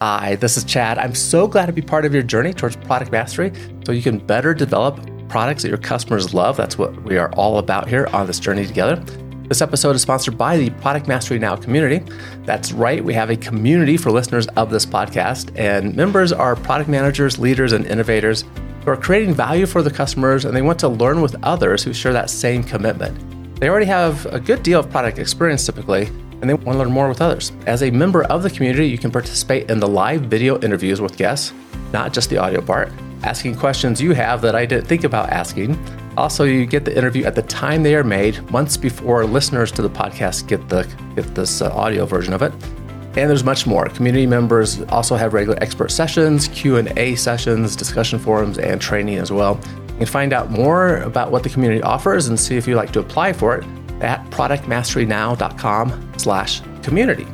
Hi, this is Chad. I'm so glad to be part of your journey towards product mastery so you can better develop products that your customers love. That's what we are all about here on this journey together. This episode is sponsored by the Product Mastery Now community. That's right, we have a community for listeners of this podcast, and members are product managers, leaders, and innovators who are creating value for the customers and they want to learn with others who share that same commitment. They already have a good deal of product experience typically, and they want to learn more with others. As a member of the community, you can participate in the live video interviews with guests, not just the audio part, asking questions you have that I didn't think about asking. Also, you get the interview at the time they are made, months before listeners to the podcast get the get this uh, audio version of it. And there's much more. Community members also have regular expert sessions, Q&A sessions, discussion forums, and training as well. You can find out more about what the community offers and see if you'd like to apply for it at productmasterynow.com slash community.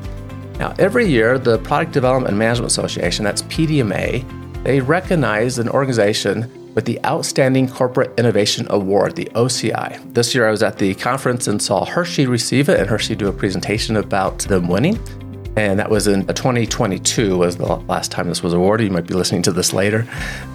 Now, every year, the Product Development and Management Association, that's PDMA, they recognize an organization with the Outstanding Corporate Innovation Award, the OCI. This year I was at the conference and saw Hershey receive it and Hershey do a presentation about them winning. And that was in uh, 2022 was the last time this was awarded. You might be listening to this later.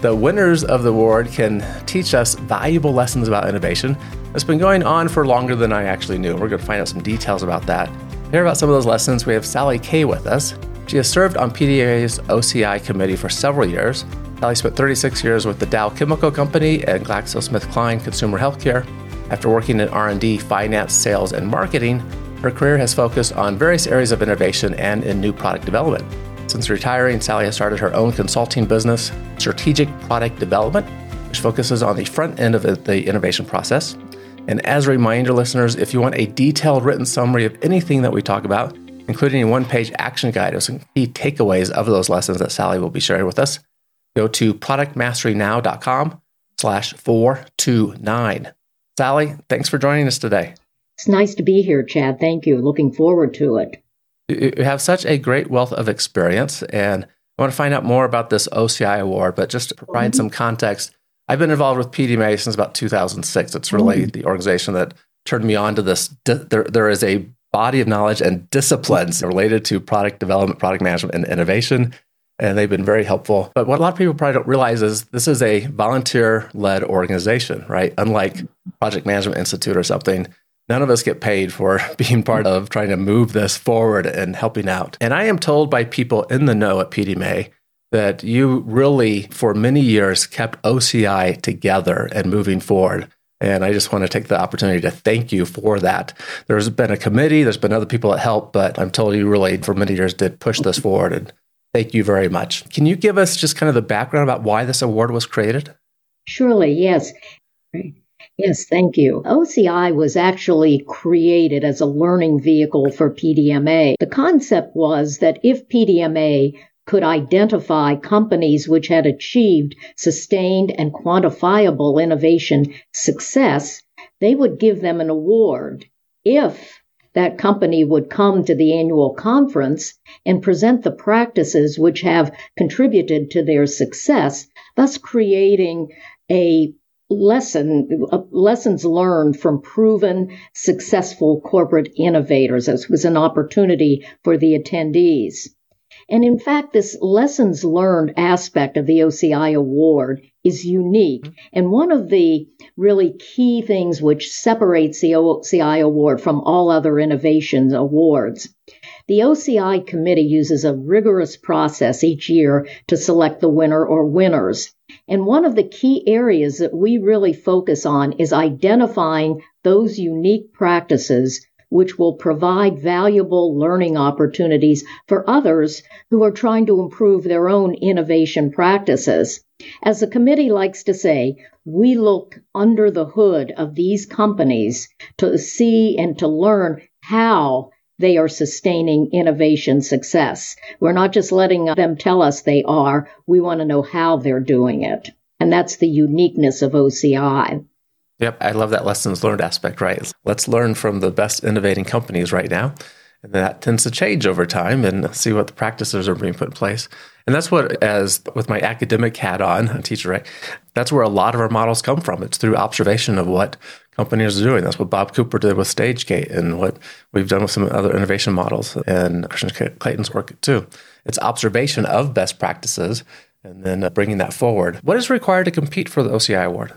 The winners of the award can teach us valuable lessons about innovation. It's been going on for longer than I actually knew. We're going to find out some details about that. Hear about some of those lessons. We have Sally Kay with us. She has served on PDMA's OCI committee for several years. Sally spent 36 years with the Dow Chemical Company and GlaxoSmithKline Consumer Healthcare. After working in R&D, finance, sales, and marketing, her career has focused on various areas of innovation and in new product development. Since retiring, Sally has started her own consulting business, Strategic Product Development, which focuses on the front end of the innovation process. And as a reminder, listeners, if you want a detailed written summary of anything that we talk about, including a one page action guide of some key takeaways of those lessons that Sally will be sharing with us, go to productmasterynow.com slash 429. Sally, thanks for joining us today. It's nice to be here, Chad. Thank you. Looking forward to it. You have such a great wealth of experience, and I want to find out more about this OCI award, but just to provide mm-hmm. some context, I've been involved with PDMA since about 2006. It's really mm. the organization that turned me on to this. There, there is a body of knowledge and disciplines related to product development, product management, and innovation. And they've been very helpful. But what a lot of people probably don't realize is this is a volunteer led organization, right? Unlike Project Management Institute or something, none of us get paid for being part of trying to move this forward and helping out. And I am told by people in the know at PDMA that you really, for many years, kept OCI together and moving forward. And I just want to take the opportunity to thank you for that. There's been a committee, there's been other people that helped, but I'm told you really, for many years, did push this forward. And thank you very much. Can you give us just kind of the background about why this award was created? Surely, yes. Yes, thank you. OCI was actually created as a learning vehicle for PDMA. The concept was that if PDMA could identify companies which had achieved sustained and quantifiable innovation success, they would give them an award if that company would come to the annual conference and present the practices which have contributed to their success, thus creating a lesson uh, lessons learned from proven successful corporate innovators as was an opportunity for the attendees and in fact, this lessons learned aspect of the OCI award is unique. Mm-hmm. And one of the really key things which separates the OCI award from all other innovations awards. The OCI committee uses a rigorous process each year to select the winner or winners. And one of the key areas that we really focus on is identifying those unique practices which will provide valuable learning opportunities for others who are trying to improve their own innovation practices. As the committee likes to say, we look under the hood of these companies to see and to learn how they are sustaining innovation success. We're not just letting them tell us they are, we want to know how they're doing it. And that's the uniqueness of OCI. Yep, I love that lessons learned aspect, right? Let's learn from the best innovating companies right now. And that tends to change over time and see what the practices are being put in place. And that's what, as with my academic hat on, a teacher, right? That's where a lot of our models come from. It's through observation of what companies are doing. That's what Bob Cooper did with StageGate and what we've done with some other innovation models and Christian Clayton's work too. It's observation of best practices and then uh, bringing that forward. What is required to compete for the OCI award?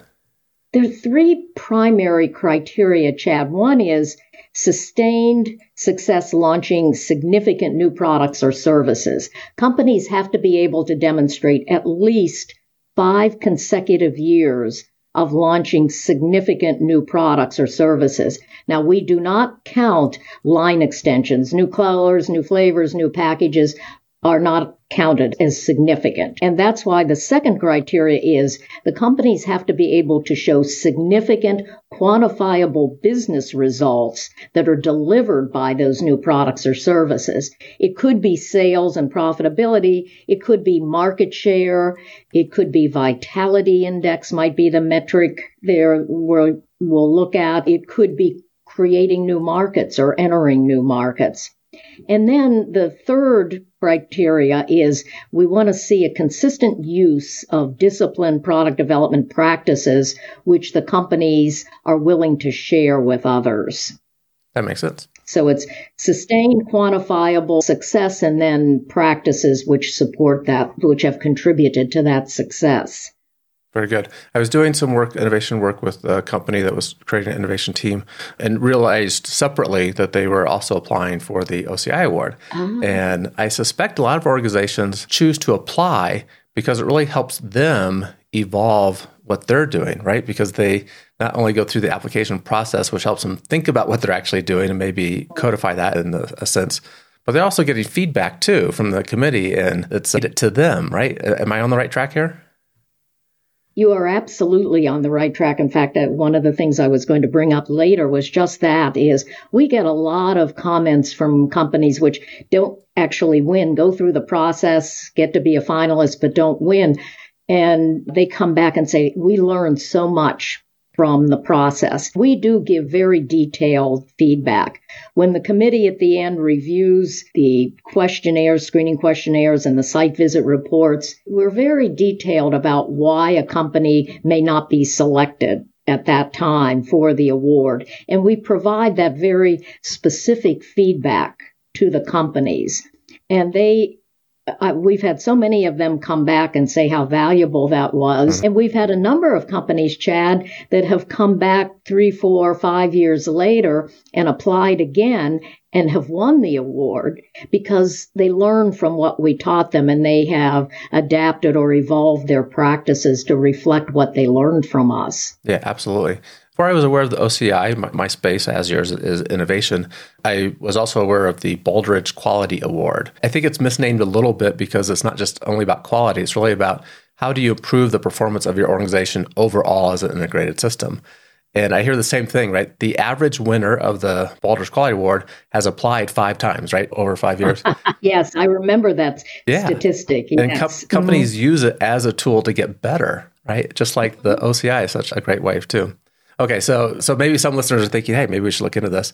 There are three primary criteria, Chad. One is sustained success launching significant new products or services. Companies have to be able to demonstrate at least five consecutive years of launching significant new products or services. Now, we do not count line extensions, new colors, new flavors, new packages are not counted as significant. And that's why the second criteria is the companies have to be able to show significant quantifiable business results that are delivered by those new products or services. It could be sales and profitability. It could be market share. It could be vitality index might be the metric there we'll, look at. It could be creating new markets or entering new markets. And then the third criteria is we want to see a consistent use of disciplined product development practices, which the companies are willing to share with others. That makes sense. So it's sustained, quantifiable success, and then practices which support that, which have contributed to that success. Very good. I was doing some work, innovation work with a company that was creating an innovation team and realized separately that they were also applying for the OCI award. Oh. And I suspect a lot of organizations choose to apply because it really helps them evolve what they're doing, right? Because they not only go through the application process, which helps them think about what they're actually doing and maybe codify that in a sense, but they're also getting feedback too from the committee and it's to them, right? Am I on the right track here? You are absolutely on the right track. In fact, uh, one of the things I was going to bring up later was just that is we get a lot of comments from companies which don't actually win, go through the process, get to be a finalist, but don't win. And they come back and say, we learned so much from the process. We do give very detailed feedback. When the committee at the end reviews the questionnaires, screening questionnaires, and the site visit reports, we're very detailed about why a company may not be selected at that time for the award. And we provide that very specific feedback to the companies. And they uh, we've had so many of them come back and say how valuable that was. Mm-hmm. And we've had a number of companies, Chad, that have come back three, four, five years later and applied again and have won the award because they learned from what we taught them and they have adapted or evolved their practices to reflect what they learned from us. Yeah, absolutely. Before I was aware of the OCI, my, my space as yours is innovation, I was also aware of the Baldrige Quality Award. I think it's misnamed a little bit because it's not just only about quality, it's really about how do you improve the performance of your organization overall as an integrated system. And I hear the same thing, right? The average winner of the Baldrige Quality Award has applied five times, right? Over five years. yes, I remember that yeah. statistic. Yes. And com- companies mm-hmm. use it as a tool to get better, right? Just like the OCI is such a great way too. Okay, so so maybe some listeners are thinking, hey, maybe we should look into this.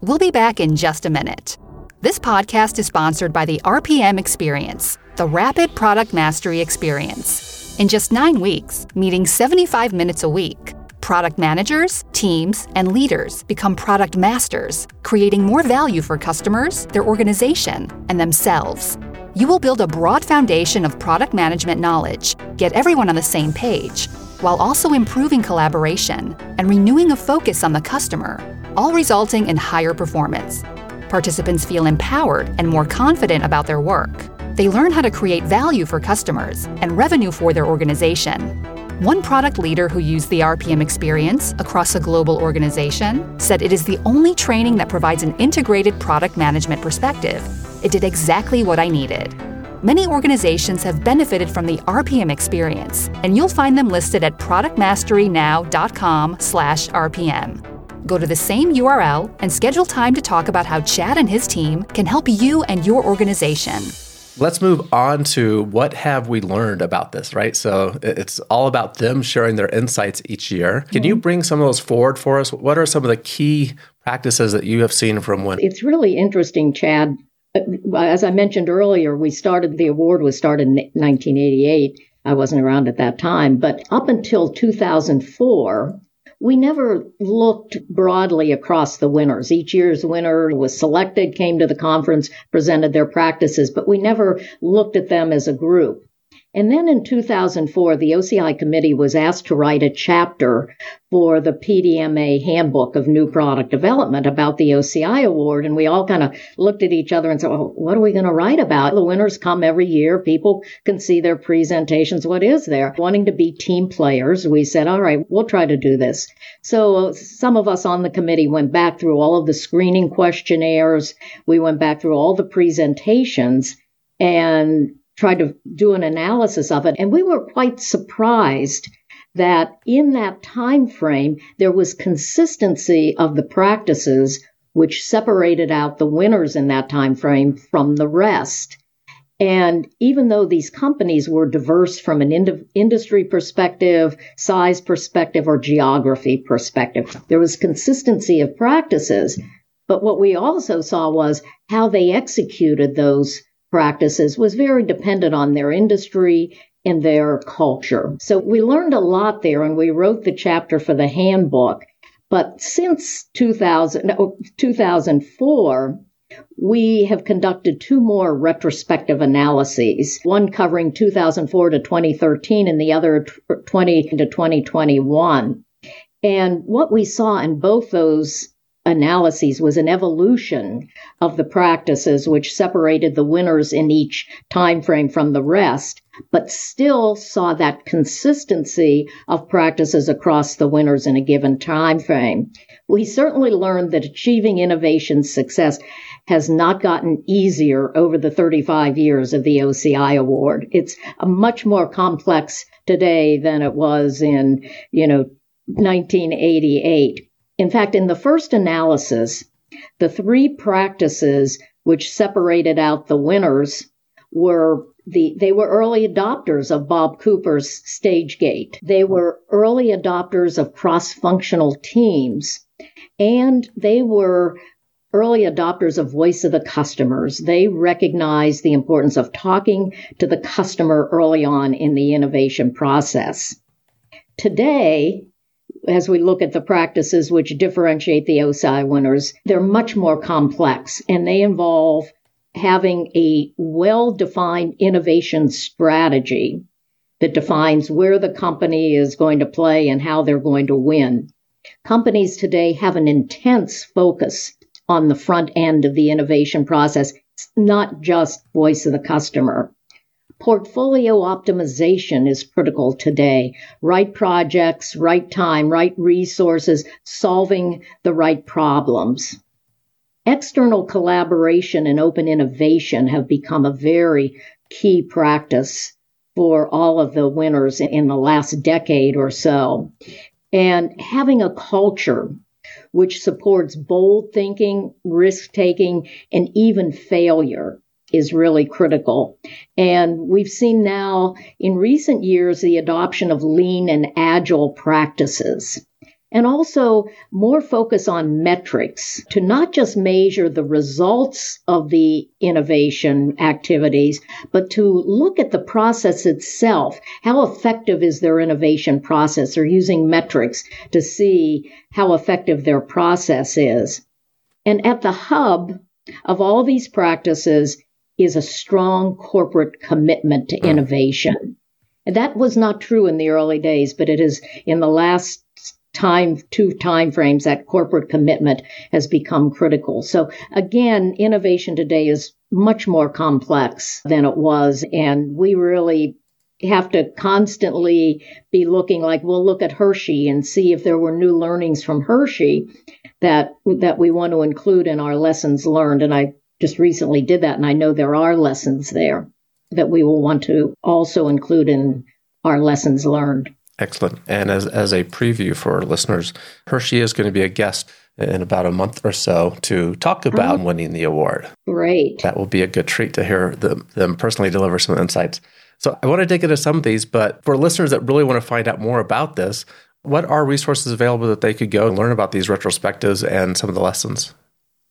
We'll be back in just a minute. This podcast is sponsored by the RPM Experience, the Rapid Product Mastery Experience. In just nine weeks, meeting 75 minutes a week, product managers, teams, and leaders become product masters, creating more value for customers, their organization, and themselves. You will build a broad foundation of product management knowledge, get everyone on the same page, while also improving collaboration and renewing a focus on the customer, all resulting in higher performance. Participants feel empowered and more confident about their work. They learn how to create value for customers and revenue for their organization. One product leader who used the RPM experience across a global organization said it is the only training that provides an integrated product management perspective. It did exactly what I needed. Many organizations have benefited from the RPM experience, and you'll find them listed at productmasterynow.com/rpm. Go to the same URL and schedule time to talk about how Chad and his team can help you and your organization. let's move on to what have we learned about this, right? So it's all about them sharing their insights each year. Can you bring some of those forward for us? What are some of the key practices that you have seen from when? It's really interesting, Chad. As I mentioned earlier, we started the award was started in 1988. I wasn't around at that time, but up until 2004, we never looked broadly across the winners. Each year's winner was selected, came to the conference, presented their practices, but we never looked at them as a group. And then in 2004, the OCI committee was asked to write a chapter for the PDMA handbook of new product development about the OCI award. And we all kind of looked at each other and said, well, what are we going to write about? The winners come every year. People can see their presentations. What is there? Wanting to be team players, we said, all right, we'll try to do this. So some of us on the committee went back through all of the screening questionnaires. We went back through all the presentations and tried to do an analysis of it and we were quite surprised that in that time frame there was consistency of the practices which separated out the winners in that time frame from the rest and even though these companies were diverse from an ind- industry perspective, size perspective, or geography perspective, there was consistency of practices. But what we also saw was how they executed those practices was very dependent on their industry and their culture. So we learned a lot there and we wrote the chapter for the handbook. But since 2000, 2004, we have conducted two more retrospective analyses, one covering 2004 to 2013 and the other 20 to 2021. And what we saw in both those analyses was an evolution of the practices which separated the winners in each time frame from the rest but still saw that consistency of practices across the winners in a given time frame we certainly learned that achieving innovation success has not gotten easier over the 35 years of the OCI award. It's much more complex today than it was in, you know, 1988. In fact, in the first analysis, the three practices which separated out the winners were the, they were early adopters of Bob Cooper's stage gate. They were early adopters of cross-functional teams and they were early adopters of voice of the customers. They recognized the importance of talking to the customer early on in the innovation process. Today, as we look at the practices which differentiate the OCI winners, they're much more complex and they involve having a well defined innovation strategy that defines where the company is going to play and how they're going to win. Companies today have an intense focus on the front end of the innovation process, it's not just voice of the customer. Portfolio optimization is critical today. Right projects, right time, right resources, solving the right problems. External collaboration and open innovation have become a very key practice for all of the winners in the last decade or so. And having a culture which supports bold thinking, risk taking, and even failure is really critical. And we've seen now in recent years the adoption of lean and agile practices. And also more focus on metrics to not just measure the results of the innovation activities, but to look at the process itself. How effective is their innovation process? They're using metrics to see how effective their process is. And at the hub of all these practices is a strong corporate commitment to innovation. And that was not true in the early days, but it is in the last time two time frames that corporate commitment has become critical. So again, innovation today is much more complex than it was and we really have to constantly be looking like we'll look at Hershey and see if there were new learnings from Hershey that that we want to include in our lessons learned and I just recently did that, and I know there are lessons there that we will want to also include in our lessons learned. Excellent. And as, as a preview for our listeners, Hershey is going to be a guest in about a month or so to talk mm-hmm. about oh. winning the award. Great. That will be a good treat to hear them, them personally deliver some insights. So I want to dig into some of these, but for listeners that really want to find out more about this, what are resources available that they could go and learn about these retrospectives and some of the lessons?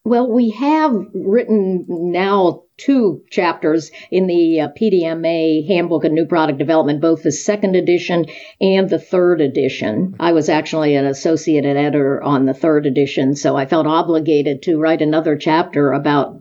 Well, we have written now two chapters in the uh, PDMA Handbook of New Product Development, both the second edition and the third edition. I was actually an associate editor on the third edition, so I felt obligated to write another chapter about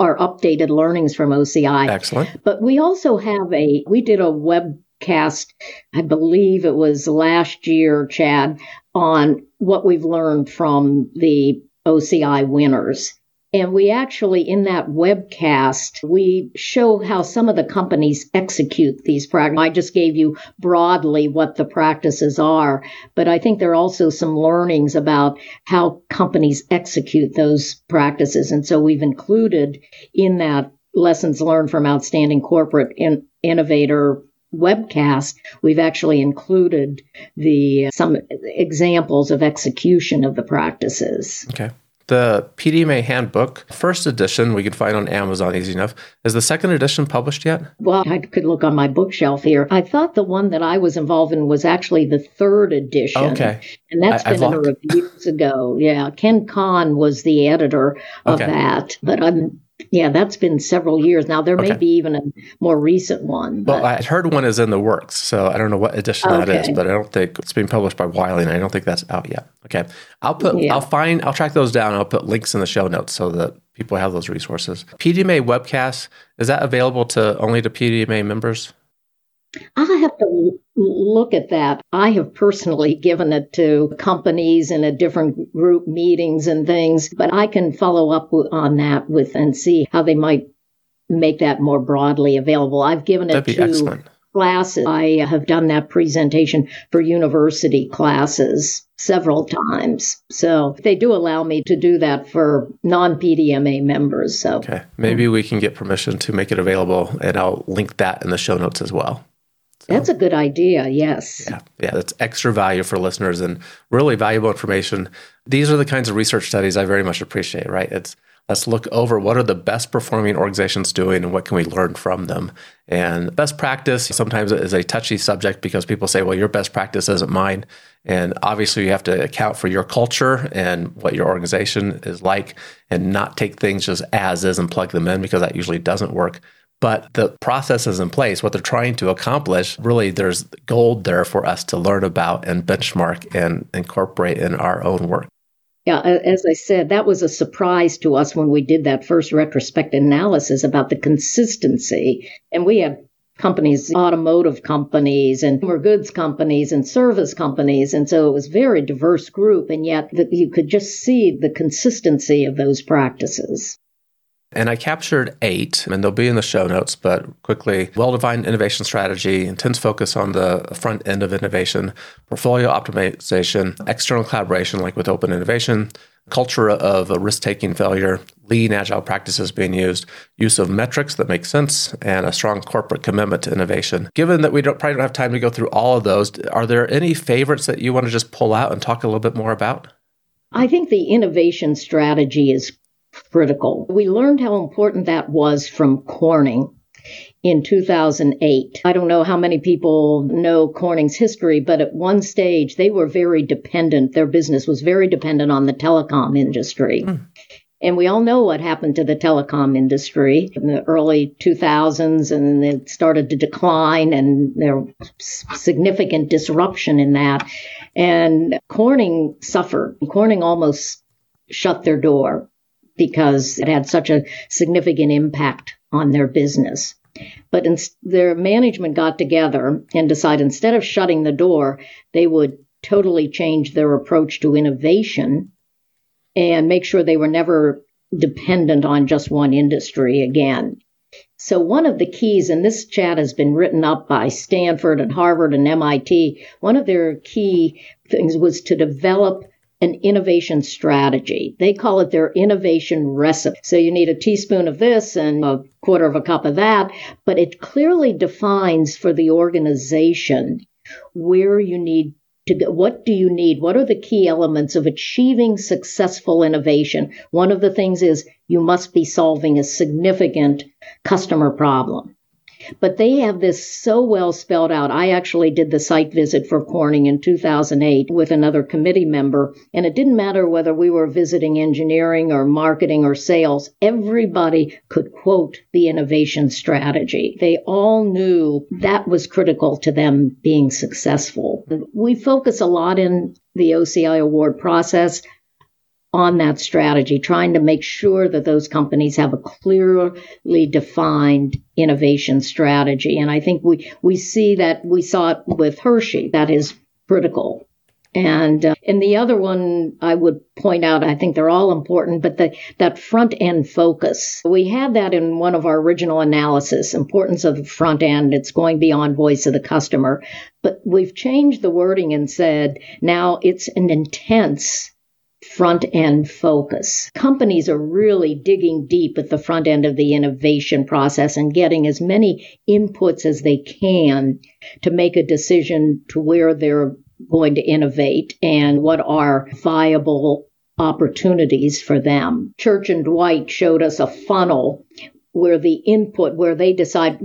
our updated learnings from OCI. Excellent. But we also have a, we did a webcast, I believe it was last year, Chad, on what we've learned from the OCI winners. And we actually, in that webcast, we show how some of the companies execute these practices. I just gave you broadly what the practices are, but I think there are also some learnings about how companies execute those practices. And so we've included in that lessons learned from outstanding corporate in, innovator webcast, we've actually included the some examples of execution of the practices. Okay. The PDMA handbook, first edition, we can find on Amazon easy enough. Is the second edition published yet? Well, I could look on my bookshelf here. I thought the one that I was involved in was actually the third edition. Okay. And that's I, been a review years ago. Yeah. Ken Kahn was the editor of okay. that. But I'm yeah, that's been several years now. There may be even a more recent one. But. Well, I heard one is in the works, so I don't know what edition okay. that is, but I don't think it's being published by Wiley, and I don't think that's out yet. Okay, I'll put, yeah. I'll find, I'll track those down. I'll put links in the show notes so that people have those resources. PDMA webcast is that available to only to PDMA members? I have to look at that. I have personally given it to companies in a different group meetings and things, but I can follow up on that with and see how they might make that more broadly available. I've given it to excellent. classes. I have done that presentation for university classes several times. So they do allow me to do that for non PDMA members. So okay, maybe we can get permission to make it available, and I'll link that in the show notes as well. That's a good idea. Yes. Yeah. Yeah. That's extra value for listeners and really valuable information. These are the kinds of research studies I very much appreciate, right? It's let's look over what are the best performing organizations doing and what can we learn from them. And best practice sometimes is a touchy subject because people say, well, your best practice isn't mine. And obviously, you have to account for your culture and what your organization is like and not take things just as is and plug them in because that usually doesn't work but the process is in place. What they're trying to accomplish, really, there's gold there for us to learn about and benchmark and incorporate in our own work. Yeah, as I said, that was a surprise to us when we did that first retrospective analysis about the consistency. And we have companies, automotive companies and consumer goods companies and service companies. And so it was a very diverse group. And yet you could just see the consistency of those practices. And I captured eight, and they'll be in the show notes, but quickly well defined innovation strategy, intense focus on the front end of innovation, portfolio optimization, external collaboration, like with open innovation, culture of risk taking failure, lean agile practices being used, use of metrics that make sense, and a strong corporate commitment to innovation. Given that we don't, probably don't have time to go through all of those, are there any favorites that you want to just pull out and talk a little bit more about? I think the innovation strategy is critical. We learned how important that was from Corning in 2008. I don't know how many people know Corning's history, but at one stage they were very dependent. Their business was very dependent on the telecom industry. Mm. And we all know what happened to the telecom industry in the early 2000s, and it started to decline, and there was significant disruption in that. And Corning suffered. Corning almost shut their door because it had such a significant impact on their business. But in, their management got together and decided instead of shutting the door, they would totally change their approach to innovation and make sure they were never dependent on just one industry again. So one of the keys, and this chat has been written up by Stanford and Harvard and MIT, one of their key things was to develop an innovation strategy. They call it their innovation recipe. So you need a teaspoon of this and a quarter of a cup of that, but it clearly defines for the organization where you need to go, what do you need? What are the key elements of achieving successful innovation? One of the things is you must be solving a significant customer problem. But they have this so well spelled out. I actually did the site visit for Corning in 2008 with another committee member, and it didn't matter whether we were visiting engineering or marketing or sales. Everybody could quote the innovation strategy. They all knew that was critical to them being successful. We focus a lot in the OCI award process on that strategy, trying to make sure that those companies have a clearly defined innovation strategy. And I think we, we see that we saw it with Hershey. That is critical. And uh, and the other one I would point out, I think they're all important, but the, that front end focus. We had that in one of our original analysis, importance of the front end. It's going beyond voice of the customer. But we've changed the wording and said now it's an intense front end focus. Companies are really digging deep at the front end of the innovation process and getting as many inputs as they can to make a decision to where they're going to innovate and what are viable opportunities for them. Church and Dwight showed us a funnel where the input, where they decide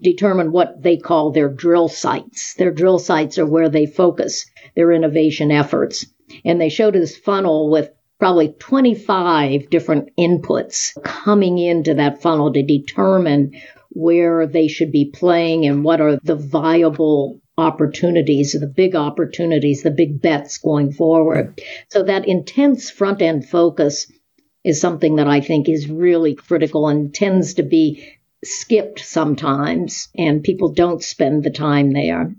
determine what they call their drill sites. Their drill sites are where they focus their innovation efforts and they showed this funnel with probably 25 different inputs coming into that funnel to determine where they should be playing and what are the viable opportunities, the big opportunities, the big bets going forward. So that intense front end focus is something that I think is really critical and tends to be skipped sometimes, and people don't spend the time there.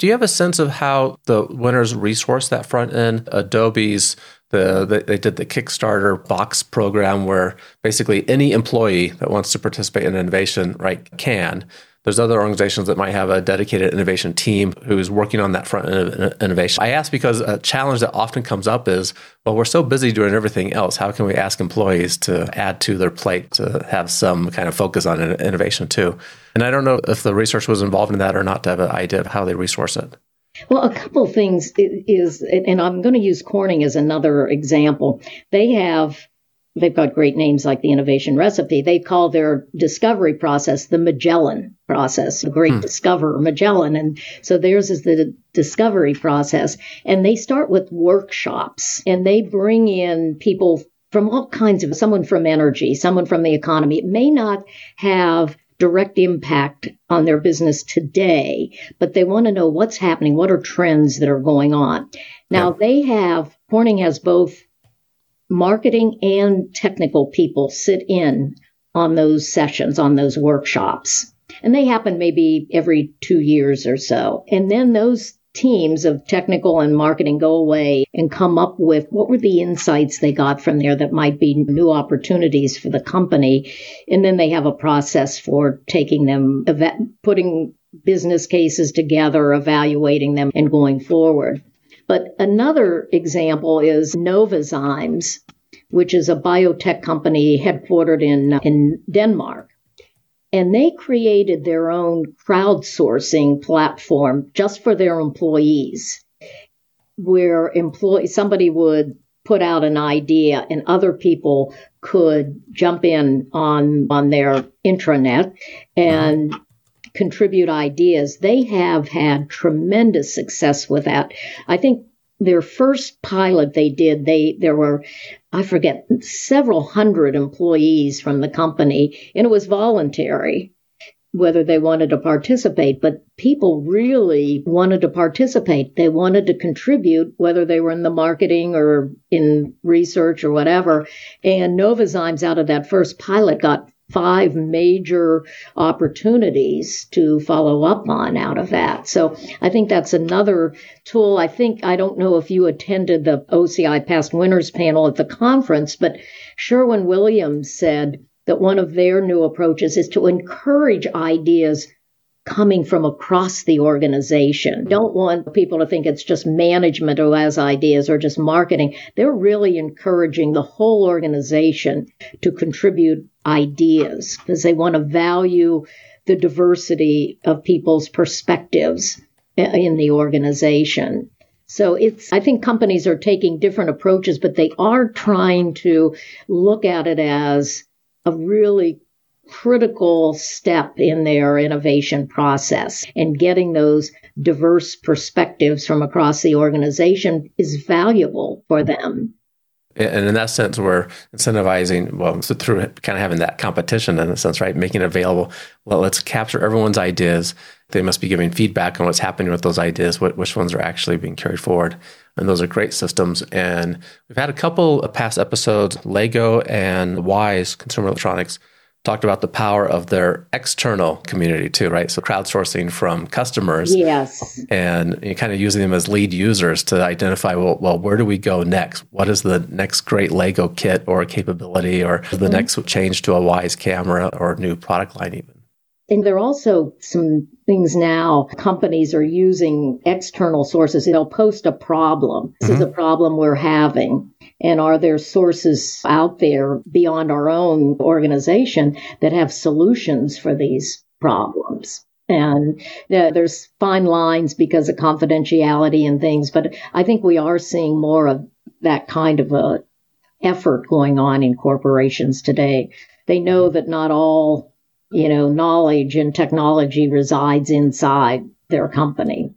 Do you have a sense of how the winners resource that front end? Adobe's the, the, they did the Kickstarter box program where basically any employee that wants to participate in innovation right can. There's other organizations that might have a dedicated innovation team who's working on that front end of innovation. I ask because a challenge that often comes up is, well, we're so busy doing everything else. How can we ask employees to add to their plate to have some kind of focus on innovation too? And I don't know if the research was involved in that or not to have an idea of how they resource it. Well, a couple things is, and I'm going to use Corning as another example. They have they've got great names like the innovation recipe. They call their discovery process the Magellan process, the great hmm. discoverer Magellan. And so theirs is the discovery process. And they start with workshops and they bring in people from all kinds of someone from energy, someone from the economy. It may not have direct impact on their business today, but they want to know what's happening, what are trends that are going on. Now yeah. they have Corning has both marketing and technical people sit in on those sessions, on those workshops. And they happen maybe every two years or so. And then those teams of technical and marketing go away and come up with what were the insights they got from there that might be new opportunities for the company. And then they have a process for taking them, putting business cases together, evaluating them, and going forward. But another example is Novozymes, which is a biotech company headquartered in, uh, in Denmark. And they created their own crowdsourcing platform just for their employees, where employee, somebody would put out an idea and other people could jump in on, on their intranet and contribute ideas. They have had tremendous success with that. I think their first pilot they did, they there were I forget several hundred employees from the company, and it was voluntary whether they wanted to participate, but people really wanted to participate. They wanted to contribute, whether they were in the marketing or in research or whatever. And Novozymes out of that first pilot got five major opportunities to follow up on out of that. So I think that's another tool. I think, I don't know if you attended the OCI Past Winners panel at the conference, but Sherwin Williams said that one of their new approaches is to encourage ideas coming from across the organization. Don't want people to think it's just management who has ideas or just marketing. They're really encouraging the whole organization to contribute ideas because they want to value the diversity of people's perspectives uh, in the organization. So it's, I think companies are taking different approaches, but they are trying to look at it as a really critical step in their innovation process and getting those diverse perspectives from across the organization is valuable for them. And in that sense, we're incentivizing, well, so through kind of having that competition in a sense, right? Making it available. Well, let's capture everyone's ideas. They must be giving feedback on what's happening with those ideas, what, which ones are actually being carried forward. And those are great systems. And we've had a couple of past episodes, Lego and Wyze Consumer Electronics, talked about the power of their external community too, right? So crowdsourcing from customers. Yes. And you kind of using them as lead users to identify, well, well, where do we go next? What is the next great Lego kit or capability or the mm-hmm. next change to a Wyze camera or new product line even? And there are also some things now companies are using external sources. They'll post a problem. This mm-hmm. is a problem we're having. And are there sources out there beyond our own organization that have solutions for these problems? And there's fine lines because of confidentiality and things, but I think we are seeing more of that kind of a effort going on in corporations today. They know that not all you know, knowledge and technology resides inside their company.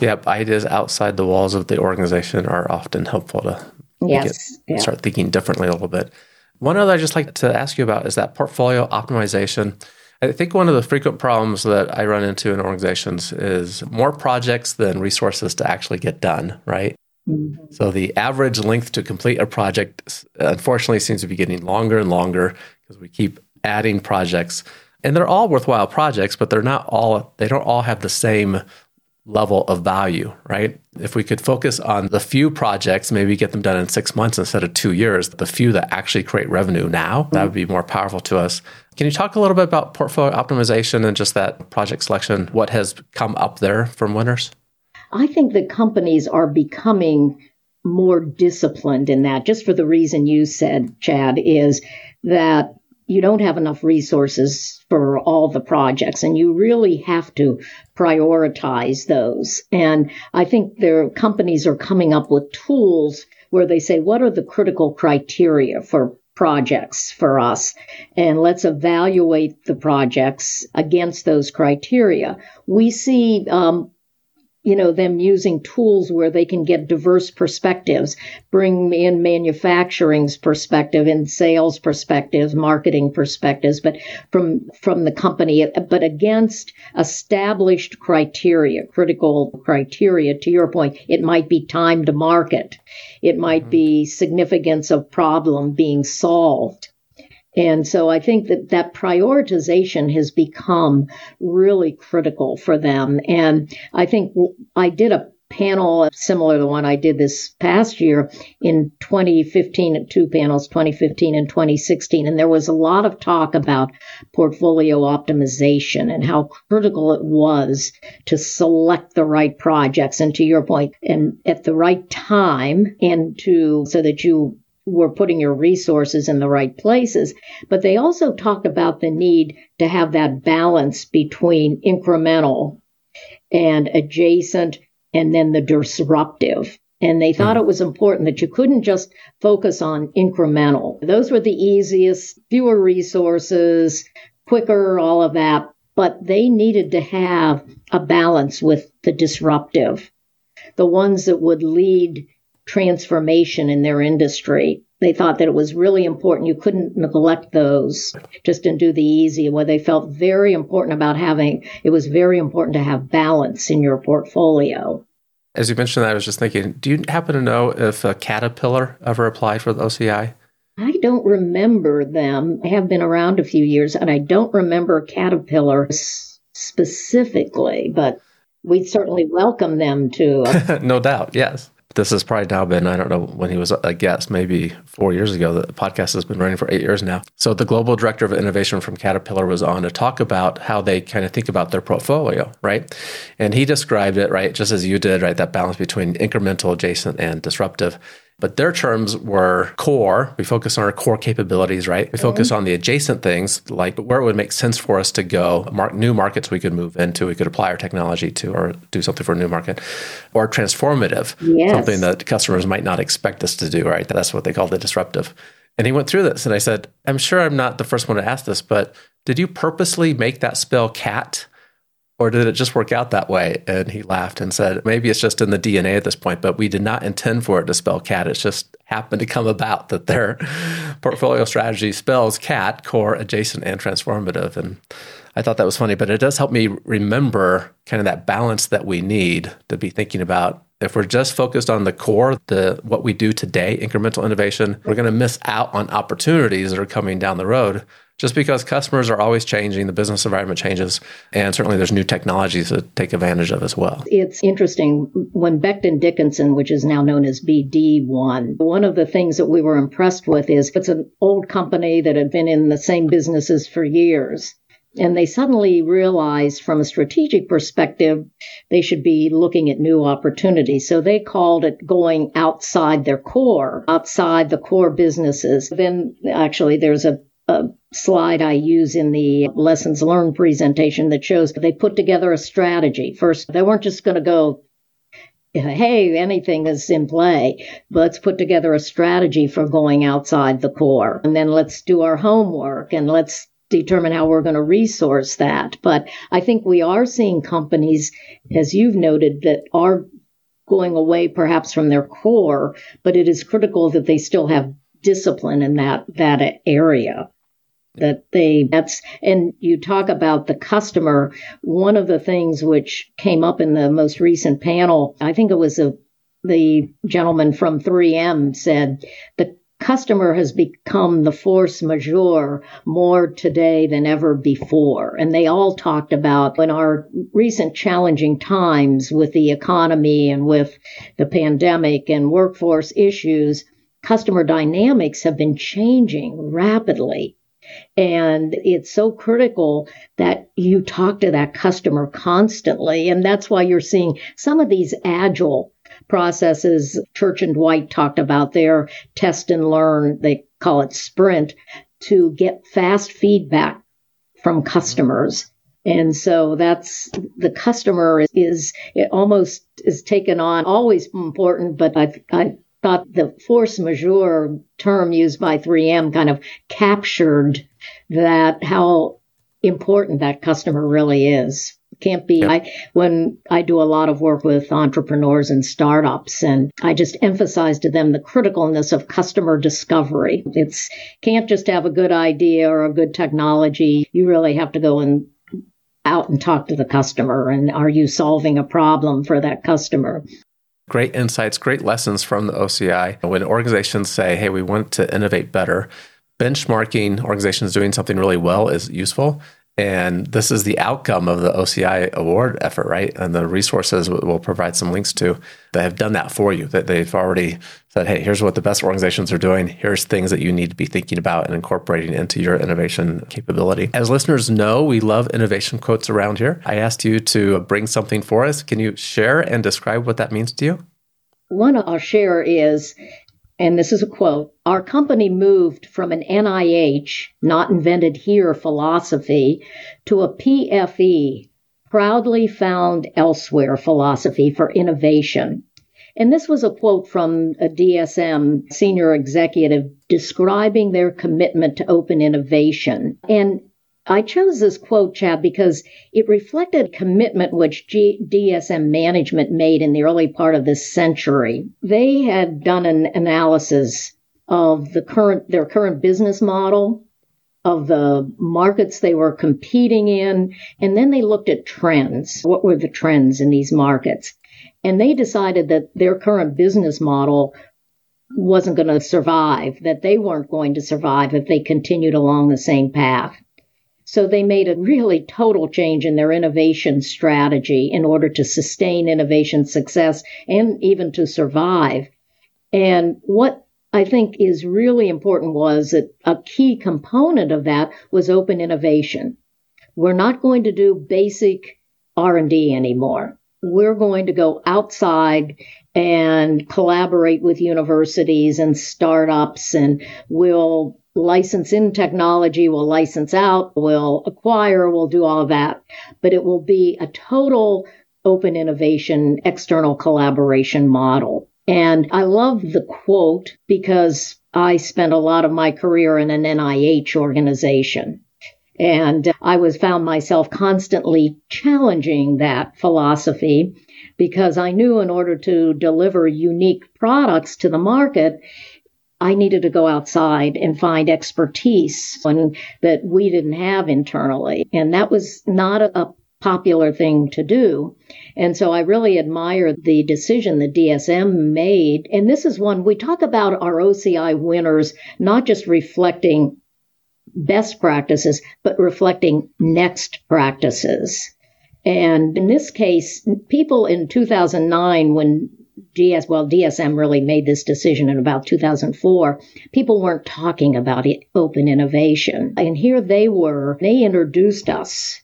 Yep, ideas outside the walls of the organization are often helpful to yes, get, start thinking differently a little bit. One other I'd just like to ask you about is that portfolio optimization. I think one of the frequent problems that I run into in organizations is more projects than resources to actually get done, right? Mm-hmm. So the average length to complete a project, unfortunately, seems to be getting longer and longer because we keep adding projects and they're all worthwhile projects, but they're not all, they don't all have the same level of value, right? If we could focus on the few projects, maybe get them done in six months instead of two years, the few that actually create revenue now, that would be more powerful to us. Can you talk a little bit about portfolio optimization and just that project selection? What has come up there from winners? I think that companies are becoming more disciplined in that, just for the reason you said, Chad, is that you don't have enough resources for all the projects and you really have to prioritize those. And I think their companies are coming up with tools where they say, what are the critical criteria for projects for us? And let's evaluate the projects against those criteria. We see um, you know, them using tools where they can get diverse perspectives, bring in manufacturing's perspective and sales perspectives, marketing perspectives, but from, from the company, but against established criteria, critical criteria. To your point, it might be time to market. It might mm-hmm. be significance of problem being solved. And so I think that that prioritization has become really critical for them. And I think I did a panel similar to the one I did this past year in 2015, two panels, 2015 and 2016. And there was a lot of talk about portfolio optimization and how critical it was to select the right projects and to your point and at the right time and to so that you were putting your resources in the right places. But they also talked about the need to have that balance between incremental and adjacent and then the disruptive. And they thought hmm. it was important that you couldn't just focus on incremental. Those were the easiest, fewer resources, quicker, all of that. But they needed to have a balance with the disruptive, the ones that would lead transformation in their industry. They thought that it was really important. You couldn't neglect those just and do the easy. What they felt very important about having, it was very important to have balance in your portfolio. As you mentioned that, I was just thinking, do you happen to know if a Caterpillar ever applied for the OCI? I don't remember them. I have been around a few years and I don't remember Caterpillar specifically, but we'd certainly welcome them to. Uh, no doubt, yes this has probably now been, I don't know when he was a guest, maybe four years ago. The podcast has been running for eight years now. So the global director of innovation from Caterpillar was on to talk about how they kind of think about their portfolio, right? And he described it, right, just as you did, right, that balance between incremental, adjacent, and disruptive. But their terms were core. We focus on our core capabilities, right? We focus mm-hmm. on the adjacent things, like where it would make sense for us to go, mar- new markets we could move into, we could apply our technology to, or do something for a new market, or transformative, yes. something that customers might not expect us to do, right? That's what they call the disruptive. And he went through this, and I said, I'm sure I'm not the first one to ask this, but did you purposely make that spell cat? Or did it just work out that way? And he laughed and said, maybe it's just in the DNA at this point, but we did not intend for it to spell cat. It's just happened to come about that their portfolio strategy spells cat, core, adjacent, and transformative. And I thought that was funny, but it does help me remember kind of that balance that we need to be thinking about. If we're just focused on the core, the what we do today, incremental innovation, we're going to miss out on opportunities that are coming down the road just because customers are always changing, the business environment changes, and certainly there's new technologies to take advantage of as well. It's interesting when Becton Dickinson, which is now known as BD1, One of the things that we were impressed with is it's an old company that had been in the same businesses for years. And they suddenly realized from a strategic perspective, they should be looking at new opportunities. So they called it going outside their core, outside the core businesses. Then actually there's a a slide I use in the lessons learned presentation that shows they put together a strategy. First, they weren't just going to go, hey, anything is in play. Let's put together a strategy for going outside the core. And then let's do our homework and let's determine how we're going to resource that. But I think we are seeing companies, as you've noted, that are going away perhaps from their core, but it is critical that they still have discipline in that, that area that they that's and you talk about the customer one of the things which came up in the most recent panel i think it was a the gentleman from 3m said the customer has become the force majeure more today than ever before and they all talked about in our recent challenging times with the economy and with the pandemic and workforce issues customer dynamics have been changing rapidly and it's so critical that you talk to that customer constantly. And that's why you're seeing some of these agile processes. Church and Dwight talked about their test and learn. They call it sprint to get fast feedback from customers. And so that's the customer is, is it almost is taken on always important, but I, I thought the force majeure term used by 3M kind of captured that how important that customer really is. Can't be. Yep. I when I do a lot of work with entrepreneurs and startups, and I just emphasize to them the criticalness of customer discovery. It's can't just have a good idea or a good technology. You really have to go and out and talk to the customer and are you solving a problem for that customer great insights, great lessons from the OCI. When organizations say, hey, we want to innovate better, benchmarking organizations doing something really well is useful. And this is the outcome of the OCI award effort, right? And the resources we'll provide some links to that have done that for you, that they've already said, hey, here's what the best organizations are doing. Here's things that you need to be thinking about and incorporating into your innovation capability. As listeners know, we love innovation quotes around here. I asked you to bring something for us. Can you share and describe what that means to you? One I'll share is and this is a quote Our company moved from an NIH, not invented here philosophy, to a PFE, proudly found elsewhere philosophy for innovation. And this was a quote from a DSM senior executive describing their commitment to open innovation. And I chose this quote, Chad, because it reflected commitment which G- DSM management made in the early part of this century. They had done an analysis of the current their current business model, of the markets they were competing in, and then they looked at trends. What were the trends in these markets? And they decided that their current business model wasn't going to survive, that they weren't going to survive if they continued along the same path. So they made a really total change in their innovation strategy in order to sustain innovation success and even to survive. And what I think is really important was that a key component of that was open innovation. We're not going to do basic R&D anymore. we're going to go outside and collaborate with universities and startups and we'll license in technology, we'll license out, we'll acquire, we'll do all of that. But it will be a total open innovation, external collaboration model. And I love the quote because I spent a lot of my career in an NIH organization. And I was found myself constantly challenging that philosophy because I knew in order to deliver unique products to the market, I needed to go outside and find expertise that we didn't have internally. And that was not a, a popular thing to do. And so I really admire the decision that DSM made. And this is one we talk about our OCI winners, not just reflecting best practices, but reflecting next practices. And in this case, people in 2009, when DS, well, DSM really made this decision in about 2004. People weren't talking about it, open innovation. And here they were. They introduced us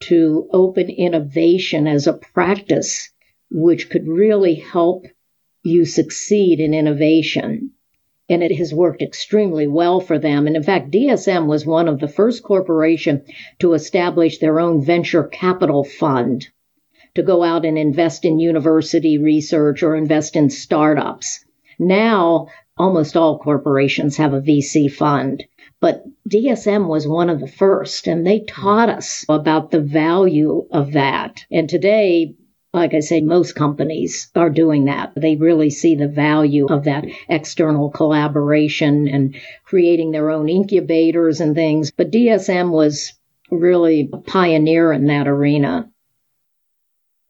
to open innovation as a practice which could really help you succeed in innovation and it has worked extremely well for them. And in fact, DSM was one of the first corporation to establish their own venture capital fund to go out and invest in university research or invest in startups. Now, almost all corporations have a VC fund, but DSM was one of the first and they taught us about the value of that. And today, like I say, most companies are doing that. They really see the value of that external collaboration and creating their own incubators and things. But DSM was really a pioneer in that arena.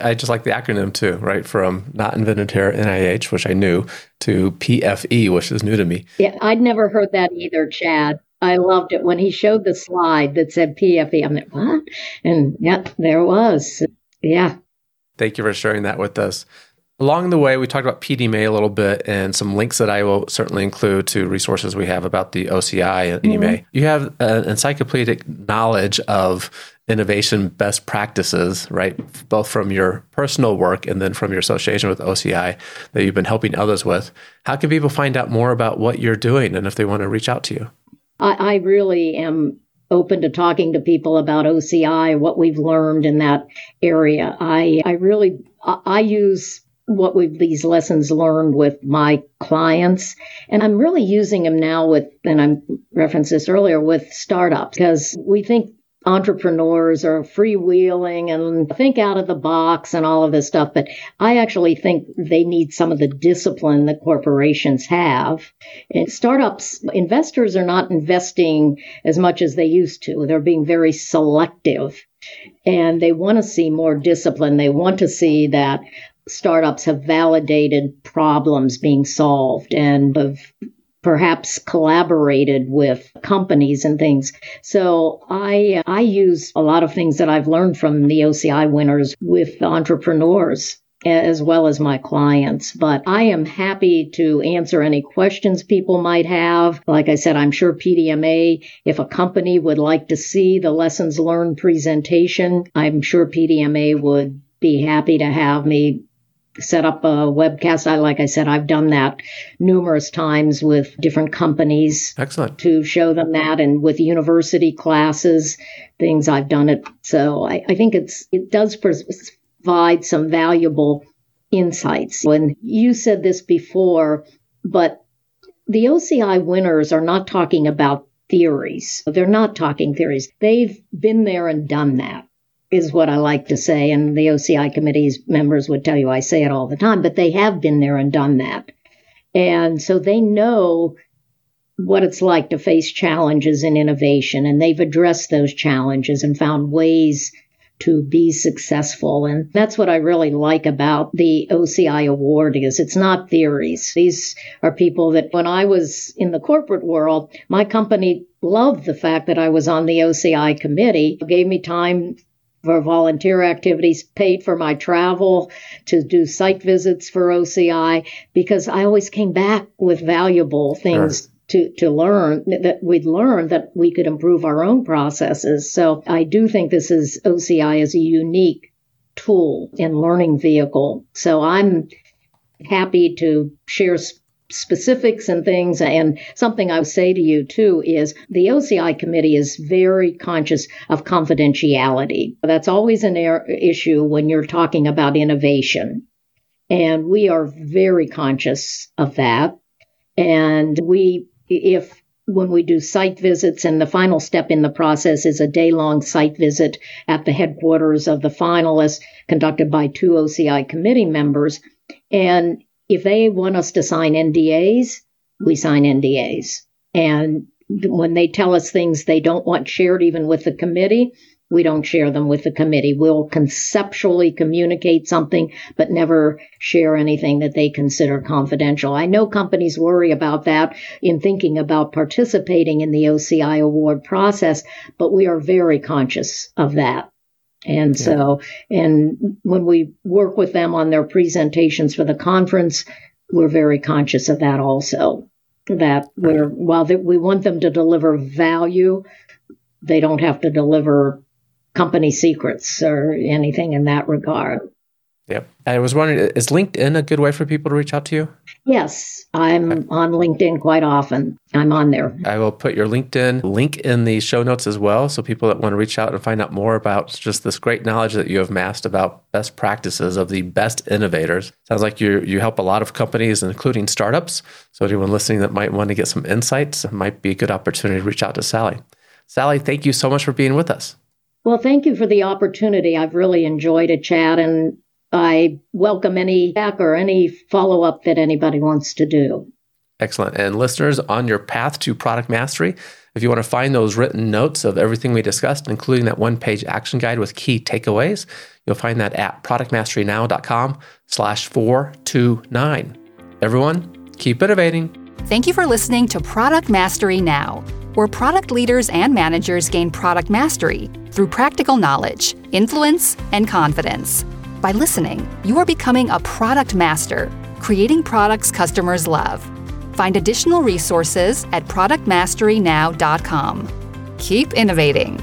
I just like the acronym too, right? From not invented here, NIH, which I knew, to PFE, which is new to me. Yeah, I'd never heard that either, Chad. I loved it when he showed the slide that said PFE. I'm like, what? And yeah, there was. Yeah, Thank you for sharing that with us. Along the way, we talked about PDMA a little bit and some links that I will certainly include to resources we have about the OCI and PDMA. Mm-hmm. You have an encyclopedic knowledge of innovation best practices, right? Both from your personal work and then from your association with OCI that you've been helping others with. How can people find out more about what you're doing and if they want to reach out to you? I, I really am open to talking to people about OCI, what we've learned in that area. I, I really, I use what we've these lessons learned with my clients and i'm really using them now with and i referenced this earlier with startups because we think entrepreneurs are freewheeling and think out of the box and all of this stuff. But I actually think they need some of the discipline that corporations have. And startups, investors are not investing as much as they used to. They're being very selective and they want to see more discipline. They want to see that startups have validated problems being solved and have perhaps collaborated with companies and things. So I I use a lot of things that I've learned from the OCI winners with entrepreneurs as well as my clients. But I am happy to answer any questions people might have. Like I said, I'm sure PDMA, if a company would like to see the lessons learned presentation, I'm sure PDMA would be happy to have me set up a webcast. I, like I said, I've done that numerous times with different companies. Excellent. To show them that and with university classes, things I've done it. So I, I think it's, it does provide some valuable insights. When you said this before, but the OCI winners are not talking about theories. They're not talking theories. They've been there and done that is what I like to say. And the OCI committee's members would tell you I say it all the time, but they have been there and done that. And so they know what it's like to face challenges in innovation and they've addressed those challenges and found ways to be successful. And that's what I really like about the OCI award is it's not theories. These are people that when I was in the corporate world, my company loved the fact that I was on the OCI committee, gave me time for volunteer activities, paid for my travel to do site visits for OCI because I always came back with valuable things. Sure. To, to learn that we'd learned that we could improve our own processes. So I do think this is OCI is a unique tool and learning vehicle. So I'm happy to share specifics and things. And something I would say to you too is the OCI committee is very conscious of confidentiality. That's always an issue when you're talking about innovation. And we are very conscious of that. And we, if when we do site visits, and the final step in the process is a day long site visit at the headquarters of the finalists conducted by two OCI committee members. And if they want us to sign NDAs, we sign NDAs. And when they tell us things they don't want shared even with the committee, we don't share them with the committee. We'll conceptually communicate something, but never share anything that they consider confidential. I know companies worry about that in thinking about participating in the OCI award process, but we are very conscious of that. And yeah. so, and when we work with them on their presentations for the conference, we're very conscious of that also. That we're, while we want them to deliver value, they don't have to deliver company secrets or anything in that regard. Yep. I was wondering, is LinkedIn a good way for people to reach out to you? Yes, I'm okay. on LinkedIn quite often. I'm on there. I will put your LinkedIn link in the show notes as well. So people that want to reach out and find out more about just this great knowledge that you have amassed about best practices of the best innovators. Sounds like you you help a lot of companies, including startups. So anyone listening that might want to get some insights might be a good opportunity to reach out to Sally. Sally, thank you so much for being with us. Well, thank you for the opportunity. I've really enjoyed a chat and I welcome any back or any follow up that anybody wants to do. Excellent. And listeners, on your path to product mastery, if you want to find those written notes of everything we discussed, including that one page action guide with key takeaways, you'll find that at productmasterynow.com slash 429. Everyone, keep innovating. Thank you for listening to Product Mastery Now where product leaders and managers gain product mastery through practical knowledge, influence, and confidence. By listening, you are becoming a product master, creating products customers love. Find additional resources at productmasterynow.com. Keep innovating.